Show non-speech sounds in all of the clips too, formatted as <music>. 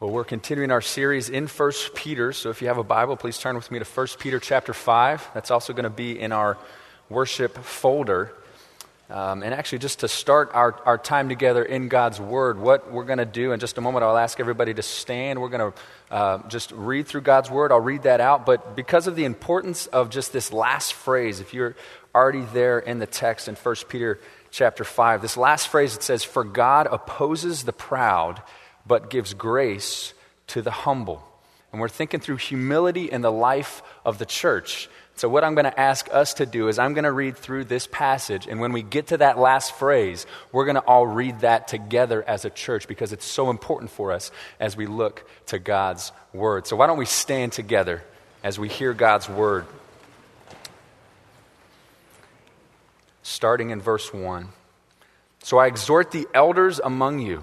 Well, we're continuing our series in 1 Peter. So if you have a Bible, please turn with me to 1 Peter chapter 5. That's also going to be in our worship folder. Um, and actually, just to start our, our time together in God's Word, what we're going to do in just a moment, I'll ask everybody to stand. We're going to uh, just read through God's Word. I'll read that out. But because of the importance of just this last phrase, if you're already there in the text in 1 Peter chapter 5, this last phrase it says, For God opposes the proud but gives grace to the humble. And we're thinking through humility in the life of the church. So, what I'm going to ask us to do is, I'm going to read through this passage, and when we get to that last phrase, we're going to all read that together as a church because it's so important for us as we look to God's word. So, why don't we stand together as we hear God's word? Starting in verse 1. So, I exhort the elders among you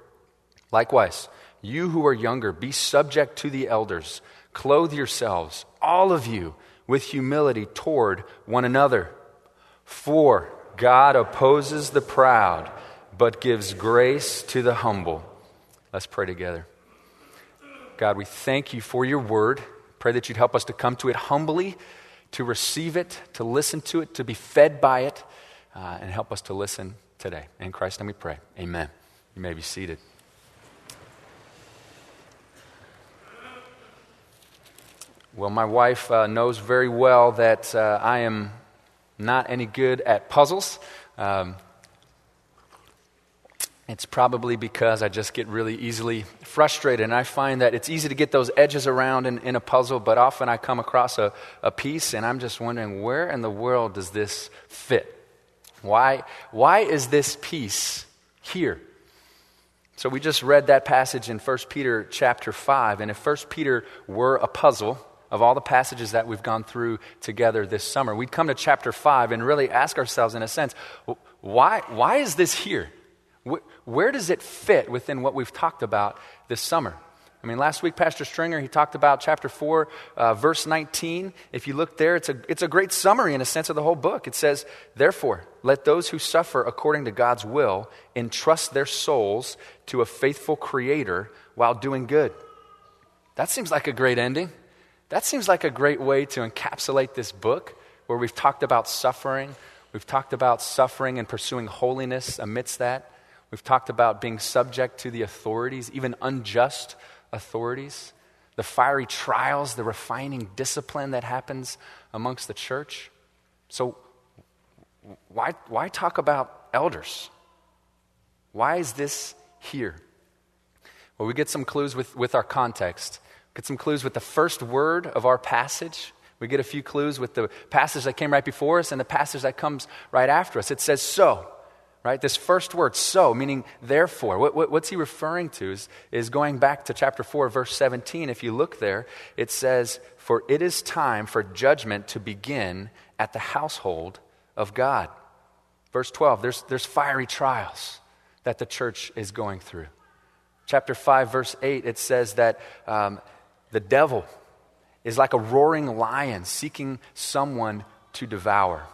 Likewise, you who are younger, be subject to the elders. Clothe yourselves, all of you, with humility toward one another. For God opposes the proud, but gives grace to the humble. Let's pray together. God, we thank you for your word. Pray that you'd help us to come to it humbly, to receive it, to listen to it, to be fed by it, uh, and help us to listen today. In Christ's name we pray. Amen. You may be seated. Well, my wife uh, knows very well that uh, I am not any good at puzzles. Um, it's probably because I just get really easily frustrated. And I find that it's easy to get those edges around in, in a puzzle, but often I come across a, a piece and I'm just wondering where in the world does this fit? Why, why is this piece here? So we just read that passage in 1 Peter chapter 5. And if 1 Peter were a puzzle, of all the passages that we've gone through together this summer. We'd come to chapter 5 and really ask ourselves, in a sense, why, why is this here? Where does it fit within what we've talked about this summer? I mean, last week, Pastor Stringer, he talked about chapter 4, uh, verse 19. If you look there, it's a, it's a great summary, in a sense, of the whole book. It says, Therefore, let those who suffer according to God's will entrust their souls to a faithful Creator while doing good. That seems like a great ending. That seems like a great way to encapsulate this book where we've talked about suffering. We've talked about suffering and pursuing holiness amidst that. We've talked about being subject to the authorities, even unjust authorities, the fiery trials, the refining discipline that happens amongst the church. So, why, why talk about elders? Why is this here? Well, we get some clues with, with our context. Get some clues with the first word of our passage. We get a few clues with the passage that came right before us and the passage that comes right after us. It says so, right? This first word, so, meaning therefore. What, what, what's he referring to is, is going back to chapter 4, verse 17. If you look there, it says, For it is time for judgment to begin at the household of God. Verse 12, there's, there's fiery trials that the church is going through. Chapter 5, verse 8, it says that um, the devil is like a roaring lion seeking someone to devour.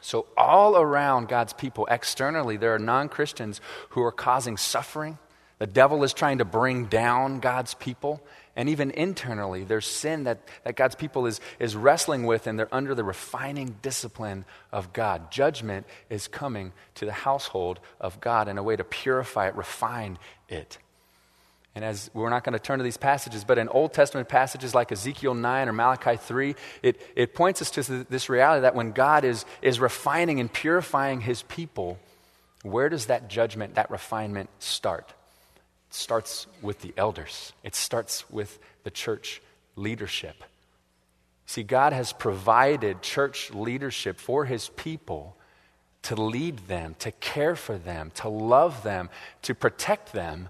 So, all around God's people, externally, there are non Christians who are causing suffering. The devil is trying to bring down God's people. And even internally, there's sin that, that God's people is, is wrestling with, and they're under the refining discipline of God. Judgment is coming to the household of God in a way to purify it, refine it. And as we're not going to turn to these passages, but in Old Testament passages like Ezekiel 9 or Malachi 3, it, it points us to this reality that when God is, is refining and purifying his people, where does that judgment, that refinement start? It starts with the elders, it starts with the church leadership. See, God has provided church leadership for his people to lead them, to care for them, to love them, to protect them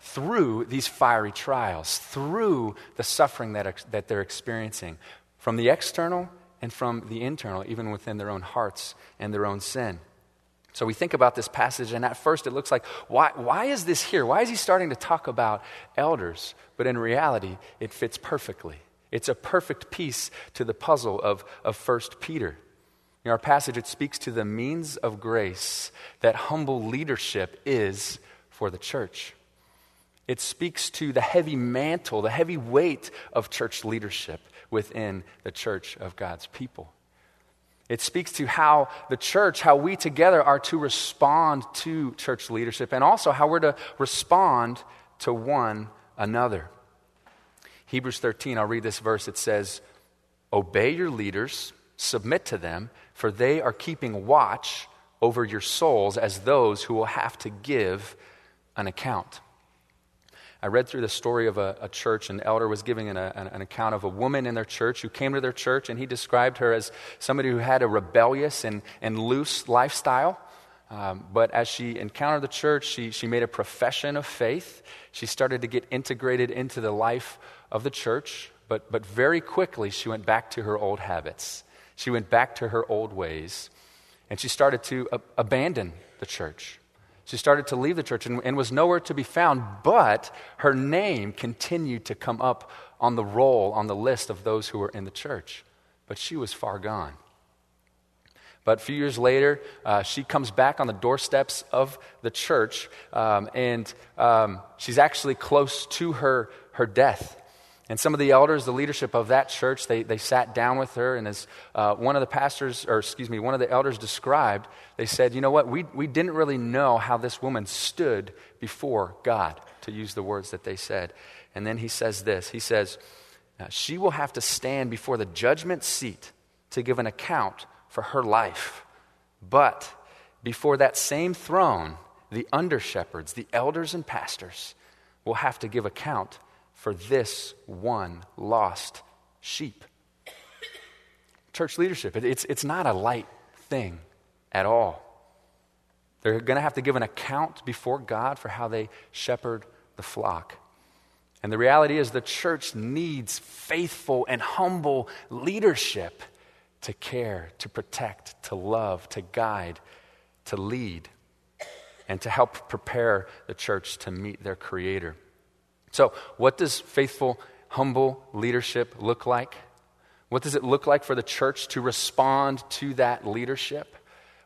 through these fiery trials, through the suffering that, that they're experiencing from the external and from the internal, even within their own hearts and their own sin. So we think about this passage, and at first it looks like, why, why is this here? Why is he starting to talk about elders? But in reality, it fits perfectly. It's a perfect piece to the puzzle of, of 1 Peter. In our passage, it speaks to the means of grace that humble leadership is for the church. It speaks to the heavy mantle, the heavy weight of church leadership within the church of God's people. It speaks to how the church, how we together are to respond to church leadership, and also how we're to respond to one another. Hebrews 13, I'll read this verse. It says, Obey your leaders, submit to them, for they are keeping watch over your souls as those who will have to give an account. I read through the story of a, a church. An elder was giving an, an, account of a woman in their church who came to their church, and he described her as somebody who had a rebellious and, and loose lifestyle. Um, but as she encountered the church, she, she made a profession of faith. She started to get integrated into the life of the church, but, but very quickly she went back to her old habits. She went back to her old ways, and she started to abandon the church. She started to leave the church and, and, was nowhere to be found, but her name continued to come up on the roll, on the list of those who were in the church. But she was far gone. But a few years later, uh, she comes back on the doorsteps of the church, um, and um, she's actually close to her, her death. And some of the elders, the leadership of that church, they, they sat down with her. And as uh, one of the pastors, or excuse me, one of the elders described, they said, You know what? We, we didn't really know how this woman stood before God, to use the words that they said. And then he says this He says, She will have to stand before the judgment seat to give an account for her life. But before that same throne, the under shepherds, the elders and pastors, will have to give account for this one lost sheep. Church leadership, it's, it's not a light thing at all. They're going to have to give an account before God for how they shepherd the flock. And the reality is, the church needs faithful and humble leadership to care, to protect, to love, to guide, to lead, and to help prepare the church to meet their Creator. So, what does faithful, humble leadership look like? What does it look like for the church to respond to that leadership?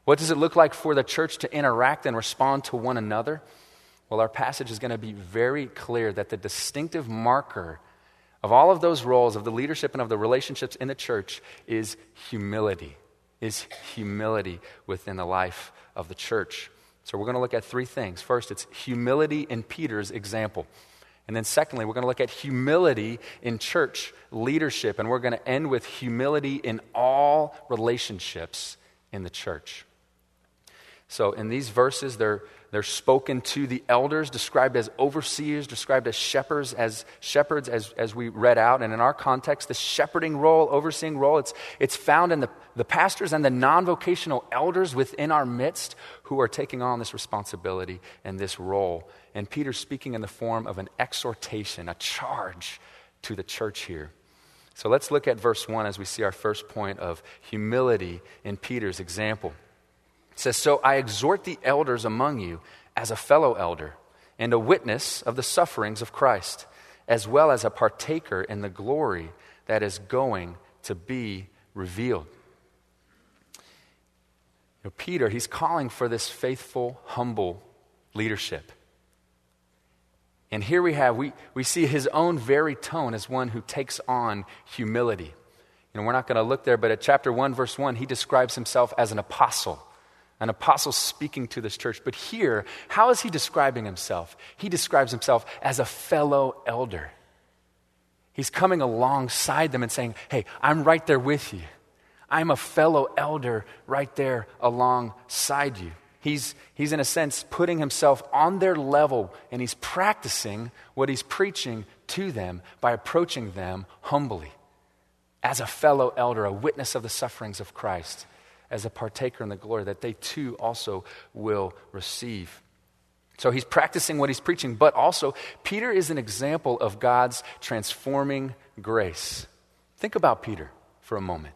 What does it look like for the church to interact and respond to one another? Well, our passage is going to be very clear that the distinctive marker of all of those roles of the leadership and of the relationships in the church is humility, is humility within the life of the church. So we're going to look at three things. First, it's humility in Peter's example. And then, secondly, we're going to look at humility in church leadership, and we're going to end with humility in all relationships in the church. So, in these verses, they're, they're spoken to the elders, described as overseers, described as shepherds, as shepherds, as, as we read out. And in our context, the shepherding role, overseeing role, it's, it's found in the, the pastors and the non vocational elders within our midst who are taking on this responsibility and this role. And Peter's speaking in the form of an exhortation, a charge to the church here. So let's look at verse 1 as we see our first point of humility in Peter's example. It says, So I exhort the elders among you as a fellow elder and a witness of the sufferings of Christ, as well as a partaker in the glory that is going to be revealed. You know, Peter, he's calling for this faithful, humble leadership. And here we have, we, we see his own very tone as one who takes on humility. You know, we're not going to look there, but at chapter 1, verse 1, he describes himself as an apostle, an apostle speaking to this church. But here, how is he describing himself? He describes himself as a fellow elder. He's coming alongside them and saying, Hey, I'm right there with you. I'm a fellow elder right there alongside you. He's, he's, in a sense, putting himself on their level and he's practicing what he's preaching to them by approaching them humbly as a fellow elder, a witness of the sufferings of Christ, as a partaker in the glory that they too also will receive. So he's practicing what he's preaching, but also, Peter is an example of God's transforming grace. Think about Peter for a moment.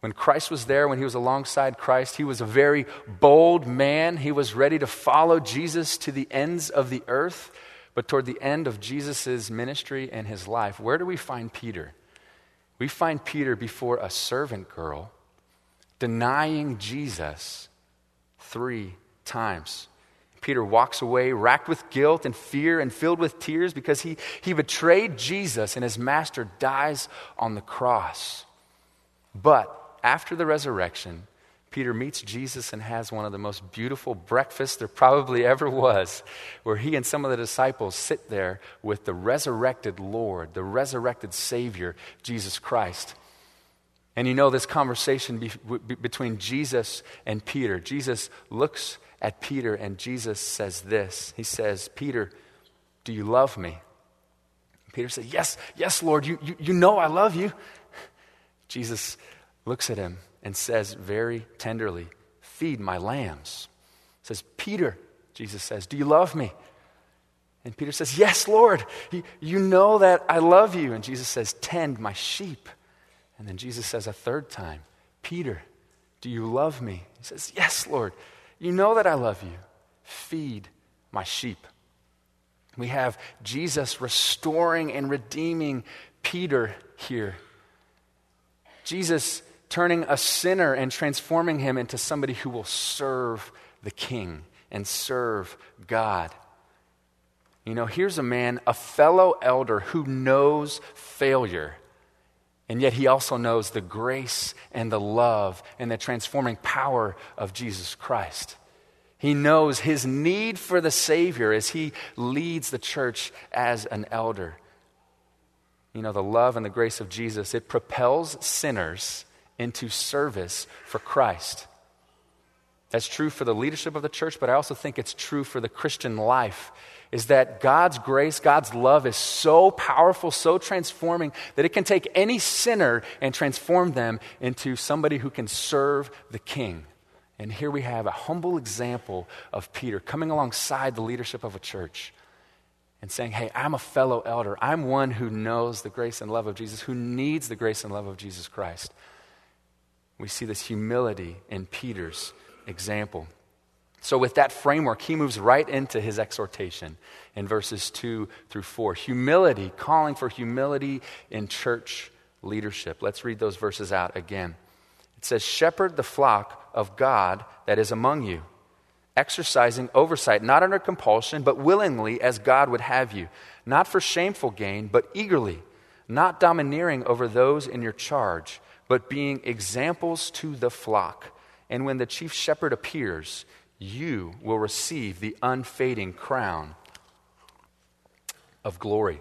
When Christ was there, when he was alongside Christ, he was a very bold man. He was ready to follow Jesus to the ends of the earth. But toward the end of Jesus' ministry and his life, where do we find Peter? We find Peter before a servant girl denying Jesus three times. Peter walks away, racked with guilt and fear and filled with tears because he, he betrayed Jesus and his master dies on the cross. But after the resurrection, Peter meets Jesus and has one of the most beautiful breakfasts there probably ever was, where he and some of the disciples sit there with the resurrected Lord, the resurrected Savior, Jesus Christ. And you know this conversation be, be, between Jesus and Peter. Jesus looks at Peter and Jesus says this He says, Peter, do you love me? Peter said, Yes, yes, Lord, you, you, you know I love you. Jesus looks at him and says very tenderly, Feed my lambs. Says, Peter, Jesus says, Do you love me? And Peter says, Yes, Lord, you, you know that I love you. And Jesus says, Tend my sheep. And then Jesus says a third time, Peter, do you love me? He says, Yes, Lord, you know that I love you. Feed my sheep. We have Jesus restoring and redeeming Peter here. Jesus turning a sinner and transforming him into somebody who will serve the king and serve God. You know, here's a man, a fellow elder who knows failure, and yet he also knows the grace and the love and the transforming power of Jesus Christ. He knows his need for the Savior as he leads the church as an elder. You know, the love and the grace of Jesus, it propels sinners into service for Christ. That's true for the leadership of the church, but I also think it's true for the Christian life. Is that God's grace, God's love is so powerful, so transforming, that it can take any sinner and transform them into somebody who can serve the king. And here we have a humble example of Peter coming alongside the leadership of a church and saying, Hey, I'm a fellow elder. I'm one who knows the grace and love of Jesus, who needs the grace and love of Jesus Christ. We see this humility in Peter's example. So, with that framework, he moves right into his exhortation in verses 2 through 4. Humility, calling for humility in church leadership. Let's read those verses out again. It says, Shepherd the flock of God that is among you, exercising oversight, not under compulsion, but willingly as God would have you, not for shameful gain, but eagerly, not domineering over those in your charge but being examples to the flock. And when the chief shepherd appears, you will receive the unfading crown of glory.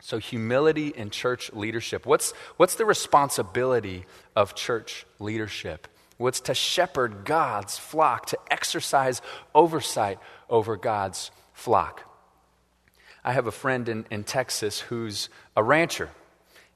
So, humility in church leadership. What's, what's the responsibility of church leadership? What's to shepherd God's flock, to exercise oversight over God's flock. I have a friend in, in Texas who's a rancher.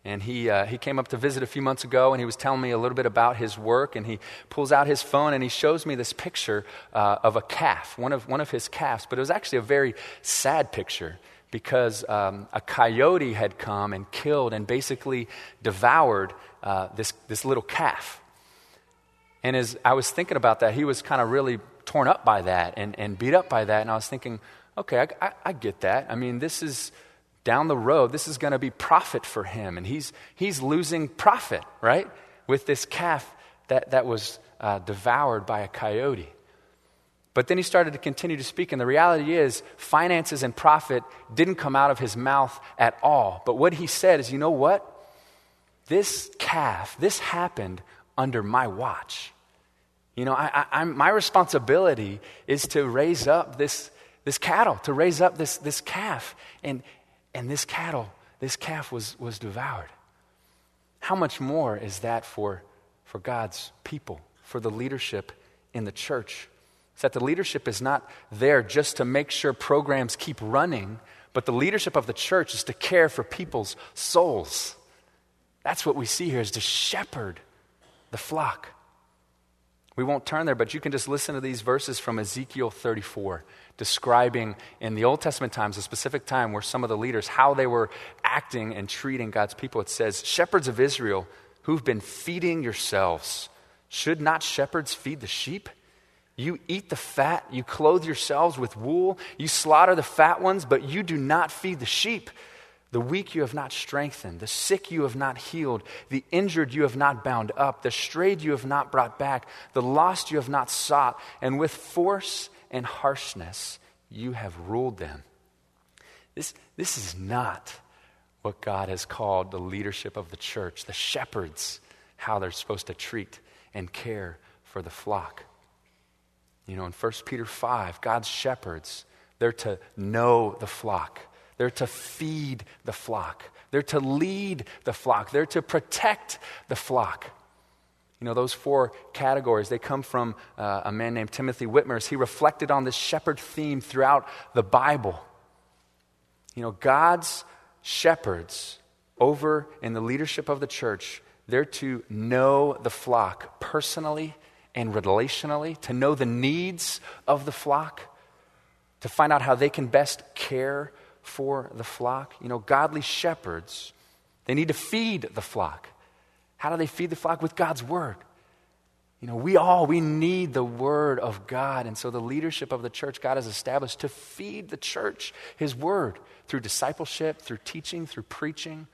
And he, uh, he came up to visit a few months ago and he was telling me a little bit about his work. And he pulls out his phone and he shows me this picture uh, of a calf, one of, one of his calves. But it was actually a very sad picture because um, a coyote had come and killed and basically devoured uh, this, this little calf. And as I was thinking about that, he was kind of really torn up by that and, and beat up by that. And I was thinking, okay, I, I, I get that. I mean, this is down the road, this is going to be profit for him. And he's, he's losing profit, right? With this calf that, that was uh, devoured by a coyote. But then he started to continue to speak, and the reality is, finances and profit didn't come out of his mouth at all. But what he said is, you know what? This calf, this happened under my watch. You know, I, I, my responsibility is to raise up this, this cattle, to raise up this, this calf. And, and this cattle, this calf was, was devoured. How much more is that for, for God's people, for the leadership in the church? It's that the leadership is not there just to make sure programs keep running, but the leadership of the church is to care for people's souls. That's what we see here is to shepherd the flock. We won't turn there, but you can just listen to these verses from Ezekiel 34, describing in the Old Testament times, a specific time where some of the leaders, how they were acting and treating God's people. It says, Shepherds of Israel who've been feeding yourselves, should not shepherds feed the sheep? You eat the fat, you clothe yourselves with wool, you slaughter the fat ones, but you do not feed the sheep. The weak you have not strengthened, the sick you have not healed, the injured you have not bound up, the strayed you have not brought back, the lost you have not sought, and with force and harshness you have ruled them. This, this is not what God has called the leadership of the church, the shepherds, how they're supposed to treat and care for the flock. You know, in 1 Peter 5, God's shepherds, they're to know the flock. They're to feed the flock. They're to lead the flock. They're to protect the flock. You know, those four categories, they come from uh, a man named Timothy Witmers. He reflected on this shepherd theme throughout the Bible. You know, God's shepherds over in the leadership of the church, they're to know the flock personally and relationally, to know the needs of the flock, to find out how they can best care for the flock. You know, godly shepherds, they need to feed the flock. How do they feed the flock? With God's word. You know, we all, we need the word of God. And so the leadership of the church, God has established to feed the church his word through discipleship, through teaching, through preaching,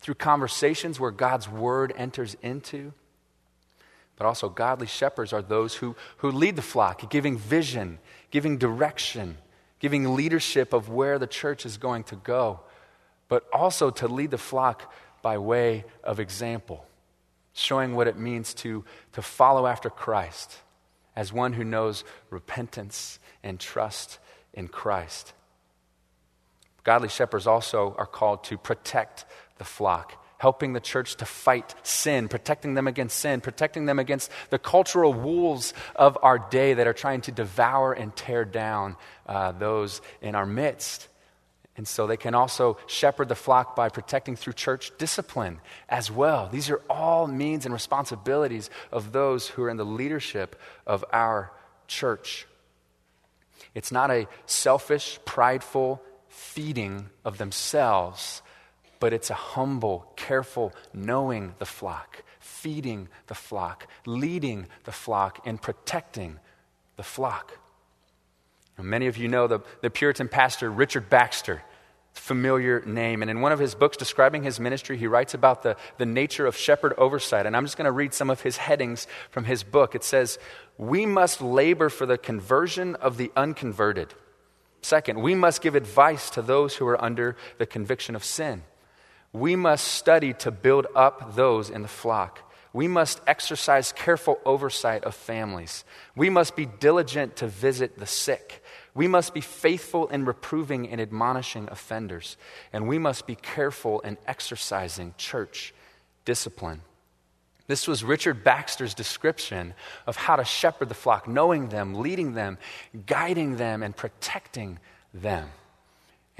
through conversations where God's word enters into. But also, godly shepherds are those who, who lead the flock, giving vision, giving direction, giving leadership of where the church is going to go, but also to lead the flock by way of example, showing what it means to, to follow after Christ as one who knows repentance and trust in Christ. Godly shepherds also are called to protect the flock helping the church to fight sin, protecting them against sin, protecting them against the cultural wolves of our day that are trying to devour and tear down uh, those in our midst. And so they can also shepherd the flock by protecting through church discipline as well. These are all means and responsibilities of those who are in the leadership of our church. It's not a selfish, prideful feeding of themselves but it's a humble, careful knowing the flock, feeding the flock, leading the flock, and protecting the flock. Now, many of you know the, the Puritan pastor Richard Baxter, familiar name. And in one of his books describing his ministry, he writes about the, the nature of shepherd oversight. And I'm just going to read some of his headings from his book. It says, We must labor for the conversion of the unconverted. Second, we must give advice to those who are under the conviction of sin. We must study to build up those in the flock. We must exercise careful oversight of families. We must be diligent to visit the sick. We must be faithful in reproving and admonishing offenders. And we must be careful in exercising church discipline. This was Richard Baxter's description of how to shepherd the flock, knowing them, leading them, guiding them, and protecting them.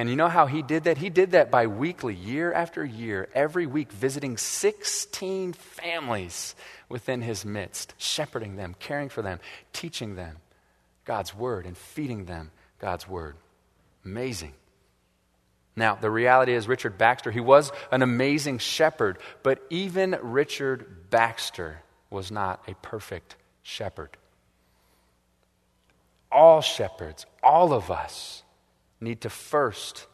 And you know how he did that? He did that by weekly, year after year, every week, visiting 16 families within his midst, shepherding them, caring for them, teaching them God's word, and feeding them God's word. Amazing. Now, the reality is, Richard Baxter, he was an amazing shepherd, but even Richard Baxter was not a perfect shepherd. All shepherds, all of us, need to first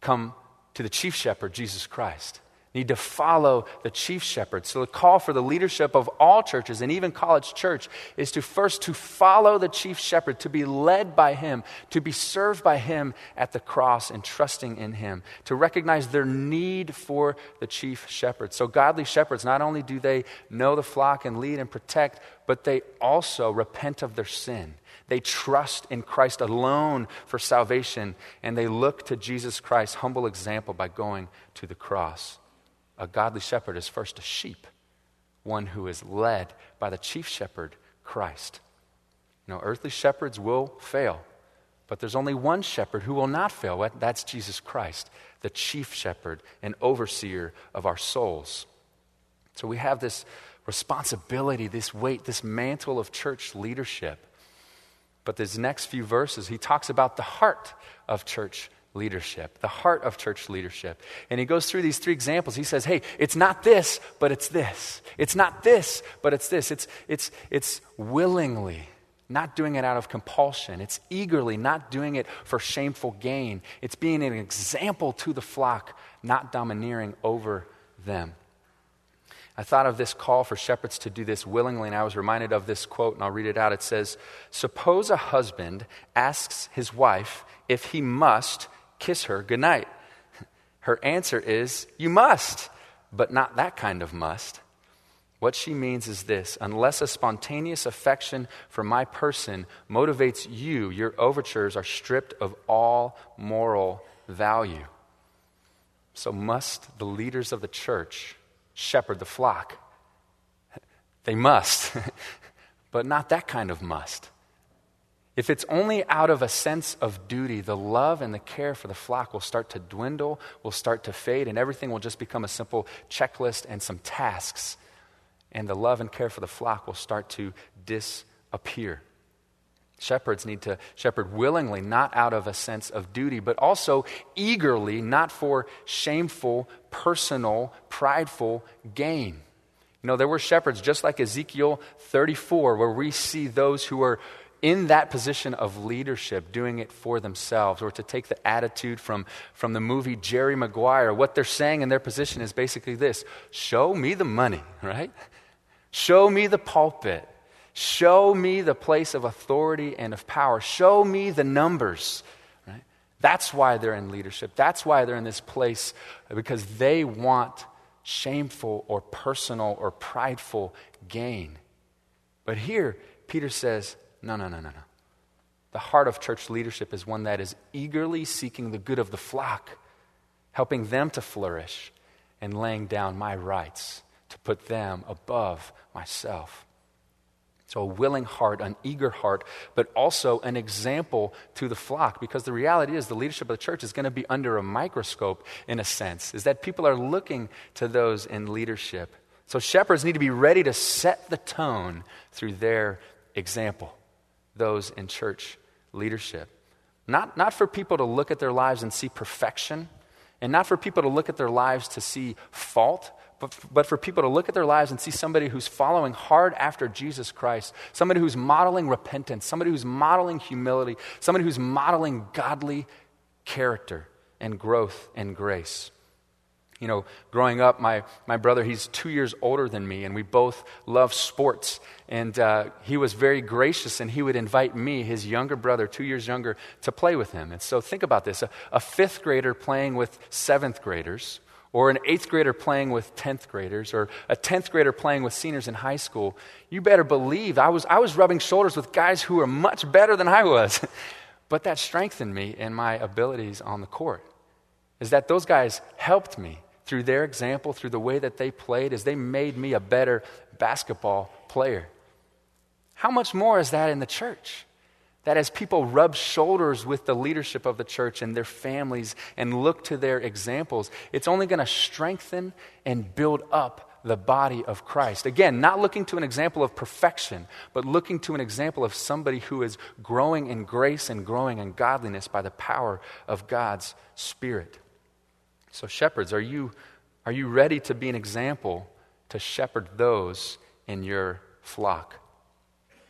come to the chief shepherd, Jesus Christ. Need to follow the chief shepherd. So the call for the leadership of all churches and even college church is to first to follow the chief shepherd, to be led by him, to be served by him at the cross and trusting in him, to recognize their need for the chief shepherd. So godly shepherds, not only do they know the flock and lead and protect, but they also repent of their sin they trust in Christ alone for salvation, and they look to Jesus Christ's humble example by going to the cross. A godly shepherd is first a sheep, one who is led by the chief shepherd, Christ. You know, earthly shepherds will fail, but there's only one shepherd who will not fail. That's Jesus Christ, the chief shepherd and overseer of our souls. So we have this responsibility, this weight, this mantle of church leadership. But these next few verses, he talks about the heart of church leadership, the heart of church leadership. And he goes through these three examples. He says, hey, it's not this, but it's this. It's not this, but it's this. It's, it's, it's willingly, not doing it out of compulsion. It's eagerly, not doing it for shameful gain. It's being an example to the flock, not domineering over them. I thought of this call for shepherds to do this willingly, and I was reminded of this quote, and I'll read it out. It says, Suppose a husband asks his wife if he must kiss her goodnight. <laughs> Her answer is, You must, but not that kind of must. What she means is this unless a spontaneous affection for my person motivates you, your overtures are stripped of all moral value. So, must the leaders of the church shepherd the flock. They must, <laughs> but not that kind of must. If it's only out of a sense of duty, the love and the care for the flock will start to dwindle, will start to fade, and everything will just become a simple checklist and some tasks. And the love and care for the flock will start to disappear. Shepherds need to shepherd willingly, not out of a sense of duty, but also eagerly, not for shameful, personal, prideful gain. You know, there were shepherds just like Ezekiel 34, where we see those who are in that position of leadership doing it for themselves, or to take the attitude from, from the movie Jerry Maguire. What they're saying in their position is basically this show me the money, <laughs> right? Show me the pulpit. Show me the place of authority and of power. Show me the numbers. Right? That's why they're in leadership. That's why they're in this place, because they want shameful or personal or prideful gain. But here, Peter says, no, no, no, no, no. The heart of church leadership is one that is eagerly seeking the good of the flock, helping them to flourish, and laying down my rights to put them above myself. So, a willing heart, an eager heart, but also an example to the flock. Because the reality is, the leadership of the church is going to be under a microscope, in a sense, is that people are looking to those in leadership. So, shepherds need to be ready to set the tone through their example, those in church leadership. Not, not for people to look at their lives and see perfection, and not for people to look at their lives to see fault, but, but for people to look at their lives and see somebody who's following hard after Jesus Christ, somebody who's modeling repentance, somebody who's modeling humility, somebody who's modeling godly character and growth and grace. You know, growing up, my, my brother, he's two years older than me, and we both love sports. And uh, he was very gracious, and he would invite me, his younger brother, two years younger, to play with him. And so think about this a, a fifth grader playing with seventh graders or an eighth grader playing with 10th graders, or a 10th grader playing with seniors in high school, you better believe I was, I was rubbing shoulders with guys who were much better than I was. <laughs> but that strengthened me in my abilities on the court. Is that those guys helped me through their example, through the way that they played, as they made me a better basketball player. How much more is that in the church? That as people rub shoulders with the leadership of the church and their families and look to their examples, it's only going to strengthen and build up the body of Christ. Again, not looking to an example of perfection, but looking to an example of somebody who is growing in grace and growing in godliness by the power of God's Spirit. So, shepherds, are you, are you ready to be an example to shepherd those in your flock?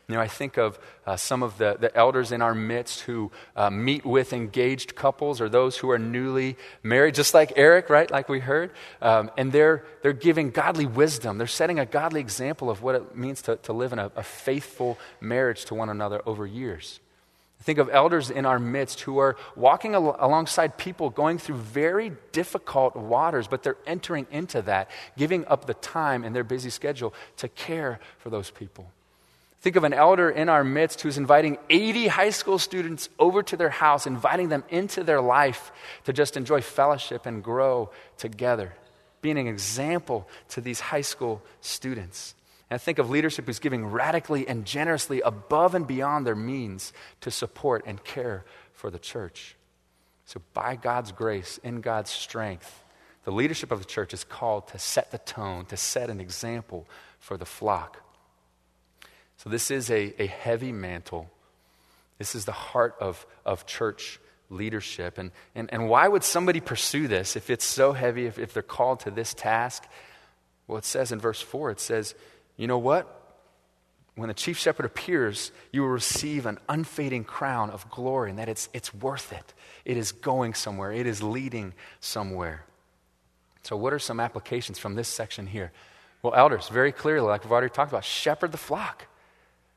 You know, I think of uh, some of the, the elders in our midst who uh, meet with engaged couples or those who are newly married, just like Eric, right? Like we heard. Um, and they're, they're giving godly wisdom. They're setting a godly example of what it means to, to live in a, a faithful marriage to one another over years. Think of elders in our midst who are walking al- alongside people going through very difficult waters, but they're entering into that, giving up the time in their busy schedule to care for those people. Think of an elder in our midst who's inviting 80 high school students over to their house, inviting them into their life to just enjoy fellowship and grow together, being an example to these high school students. And think of leadership who's giving radically and generously above and beyond their means to support and care for the church. So, by God's grace, in God's strength, The leadership of the church is called to set the tone, to set an example for the flock. So, this is a, a heavy mantle. This is the heart of, of church leadership. And, and, and why would somebody pursue this if it's so heavy, if, if they're called to this task? Well, it says in verse 4, it says, you know what? When the chief shepherd appears, you will receive an unfading crown of glory, and that it's, it's worth it. It is going somewhere, it is leading somewhere. So, what are some applications from this section here? Well, elders, very clearly, like we've already talked about, shepherd the flock.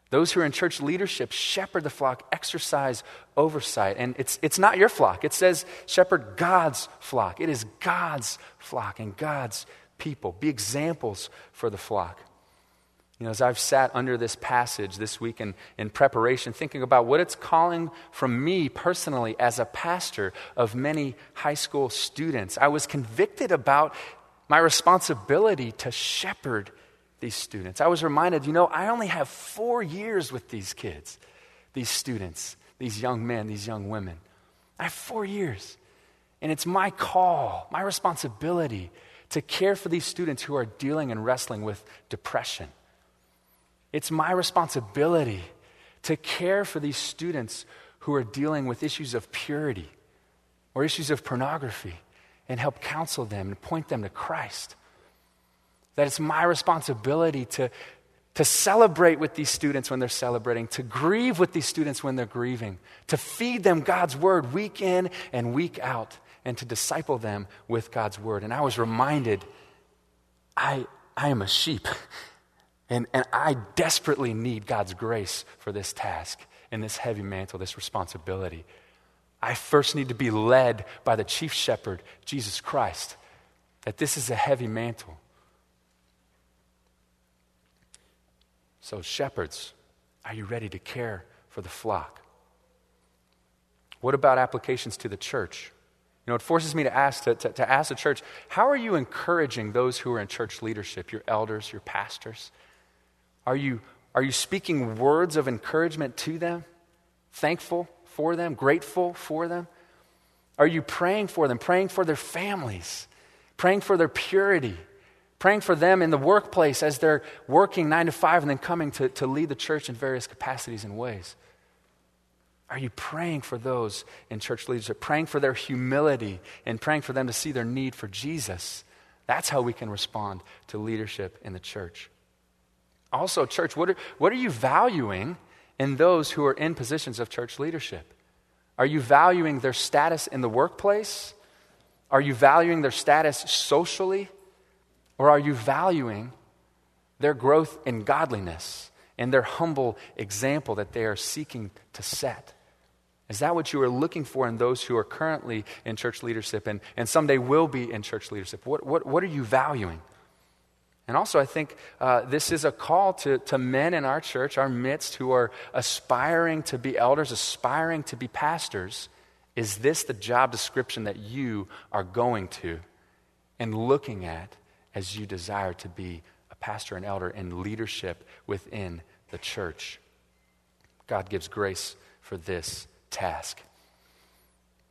Those who are in church leadership, shepherd the flock, exercise oversight. And it's, it's not your flock. It says shepherd God's flock. It is God's flock and God's people. Be examples for the flock. You know, as I've sat under this passage this week in, in preparation, thinking about what it's calling from me personally as a pastor of many high school students, I was convicted about my responsibility to shepherd these students. I was reminded, you know, I only have four years with these kids, these students, these young men, these young women. I have four years. And it's my call, my responsibility to care for these students who are dealing and wrestling with depression. It's my responsibility to care for these students who are dealing with issues of purity or issues of pornography and help counsel them and point them to Christ. That it's my responsibility to, to celebrate with these students when they're celebrating, to grieve with these students when they're grieving, to feed them God's word week in and week out, and to disciple them with God's word. And I was reminded I, I am a sheep, <laughs> and, and I desperately need God's grace for this task and this heavy mantle, this responsibility. I first need to be led by the chief shepherd, Jesus Christ, that this is a heavy mantle. So, shepherds, are you ready to care for the flock? What about applications to the church? You know, it forces me to ask, to, to, to, ask the church, how are you encouraging those who are in church leadership, your elders, your pastors? Are you, are you speaking words of encouragement to them? Thankful for them, grateful for them? Are you praying for them, praying for their families, praying for their purity, praying for them in the workplace as they're working nine to five and then coming to, to lead the church in various capacities and ways? Are you praying for those in church leadership, praying for their humility and praying for them to see their need for Jesus? That's how we can respond to leadership in the church. Also, church, what are, what are you valuing in those who are in positions of church leadership? Are you valuing their status in the workplace? Are you valuing their status socially? Or are you valuing their growth in godliness and their humble example that they are seeking to set? Is that what you are looking for in those who are currently in church leadership and, and someday will be in church leadership? What, what, what are you valuing? And also, I think uh, this is a call to, to men in our church, our midst, who are aspiring to be elders, aspiring to be pastors. Is this the job description that you are going to and looking at as you desire to be a pastor and elder in leadership within the church? God gives grace for this task.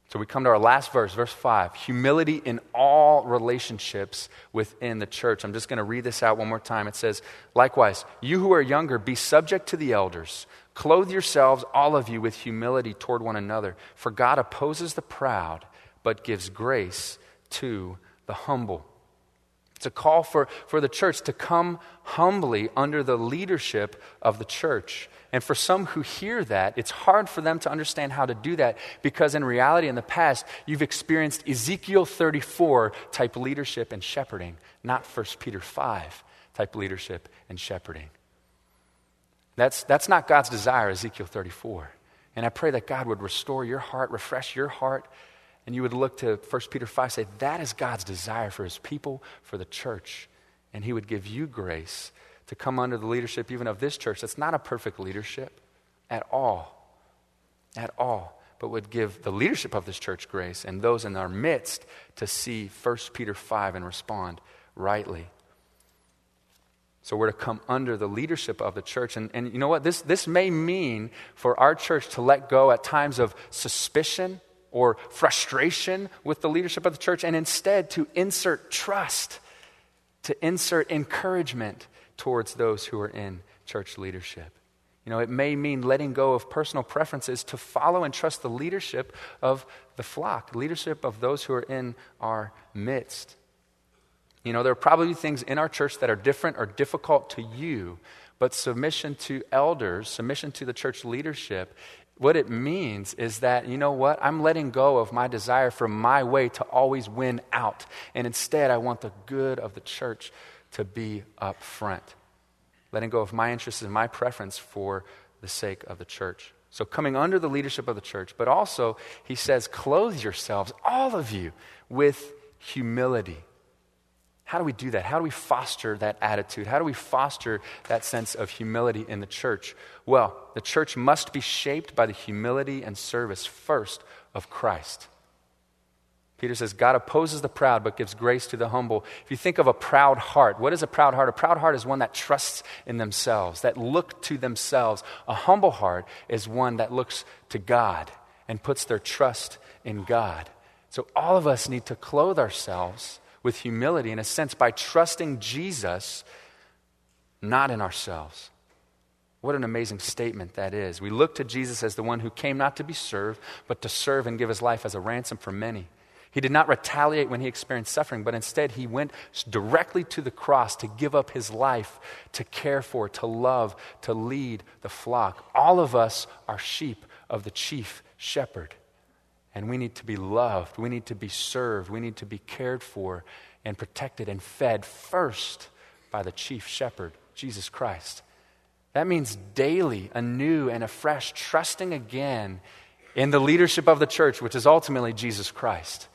So we come to our last verse, verse 5 humility in all relationships within the church. I'm just going to read this out one more time. It says, Likewise, you who are younger, be subject to the elders. Clothe yourselves, all of you, with humility toward one another. For God opposes the proud, but gives grace to the humble. It's a call for, for the church to come humbly under the leadership of the church. And for some who hear that, it's hard for them to understand how to do that because, in reality, in the past, you've experienced Ezekiel 34 type leadership and shepherding, not 1 Peter 5 type leadership and shepherding. That's, that's not God's desire, Ezekiel 34. And I pray that God would restore your heart, refresh your heart, and you would look to 1 Peter 5 say, that is God's desire for his people, for the church. And he would give you grace to come under the leadership even of this church. That's not a perfect leadership at all. At all. But would give the leadership of this church grace and those in our midst to see 1 Peter 5 and respond rightly. So we're to come under the leadership of the church. And, and you know what? This, this may mean for our church to let go at times of suspicion or frustration with the leadership of the church, and instead to insert trust, to insert encouragement towards those who are in church leadership. You know, it may mean letting go of personal preferences to follow and trust the leadership of the flock, leadership of those who are in our midst. You know, there are probably things in our church that are different or difficult to you, but submission to elders, submission to the church leadership, what it means is that, you know what? I'm letting go of my desire for my way to always win out. And instead, I want the good of the church to be up front. Letting go of my interests and my preference for the sake of the church. So, coming under the leadership of the church, but also, he says, clothe yourselves, all of you, with humility. How do we do that? How do we foster that attitude? How do we foster that sense of humility in the church? Well, the church must be shaped by the humility and service first of Christ. Peter says, God opposes the proud but gives grace to the humble. If you think of a proud heart, what is a proud heart? A proud heart is one that trusts in themselves, that look to themselves. A humble heart is one that looks to God and puts their trust in God. So all of us need to clothe ourselves with humility, in a sense, by trusting Jesus, not in ourselves. What an amazing statement that is. We look to Jesus as the one who came not to be served, but to serve and give his life as a ransom for many. He did not retaliate when he experienced suffering, but instead he went directly to the cross to give up his life, to care for, to love, to lead the flock. All of us are sheep of the chief shepherd. And we need to be loved. We need to be served. We need to be cared for and protected and fed first by the chief shepherd, Jesus Christ. That means daily, anew, and afresh, trusting again in the leadership of the church, which is ultimately Jesus Christ,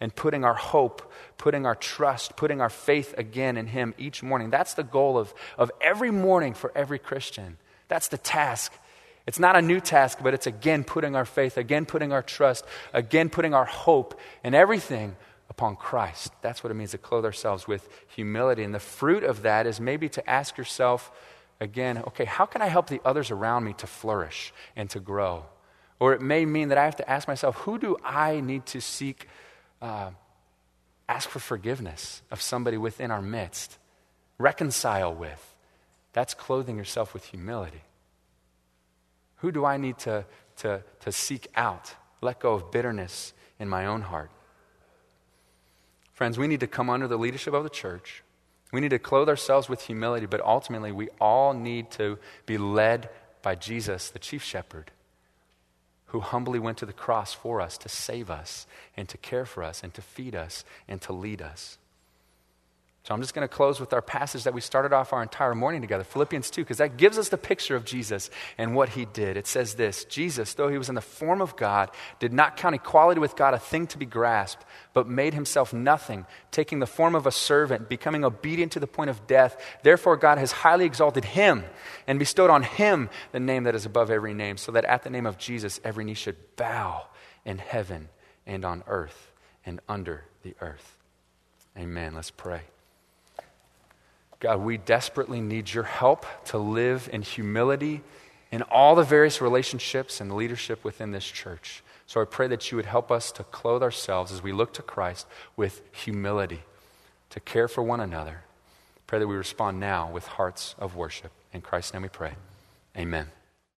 and putting our hope, putting our trust, putting our faith again in Him each morning. That's the goal of, of every morning for every Christian. That's the task it's not a new task, but it's again putting our faith, again putting our trust, again putting our hope and everything upon Christ. That's what it means to clothe ourselves with humility. And the fruit of that is maybe to ask yourself again, okay, how can I help the others around me to flourish and to grow? Or it may mean that I have to ask myself, who do I need to seek, uh, ask for forgiveness of somebody within our midst, reconcile with? That's clothing yourself with humility. Who do I need to, to, to seek out? Let go of bitterness in my own heart. Friends, we need to come under the leadership of the church. We need to clothe ourselves with humility, but ultimately, we all need to be led by Jesus, the chief shepherd, who humbly went to the cross for us to save us and to care for us and to feed us and to lead us. So I'm just going to close with our passage that we started off our entire morning together, Philippians 2, because that gives us the picture of Jesus and what he did. It says this Jesus, though he was in the form of God, did not count equality with God a thing to be grasped, but made himself nothing, taking the form of a servant, becoming obedient to the point of death. Therefore, God has highly exalted him and bestowed on him the name that is above every name, so that at the name of Jesus every knee should bow in heaven and on earth and under the earth. Amen. Let's pray. God, we desperately need your help to live in humility in all the various relationships and leadership within this church. So I pray that you would help us to clothe ourselves as we look to Christ with humility, to care for one another. Pray that we respond now with hearts of worship. In Christ's name we pray. Amen.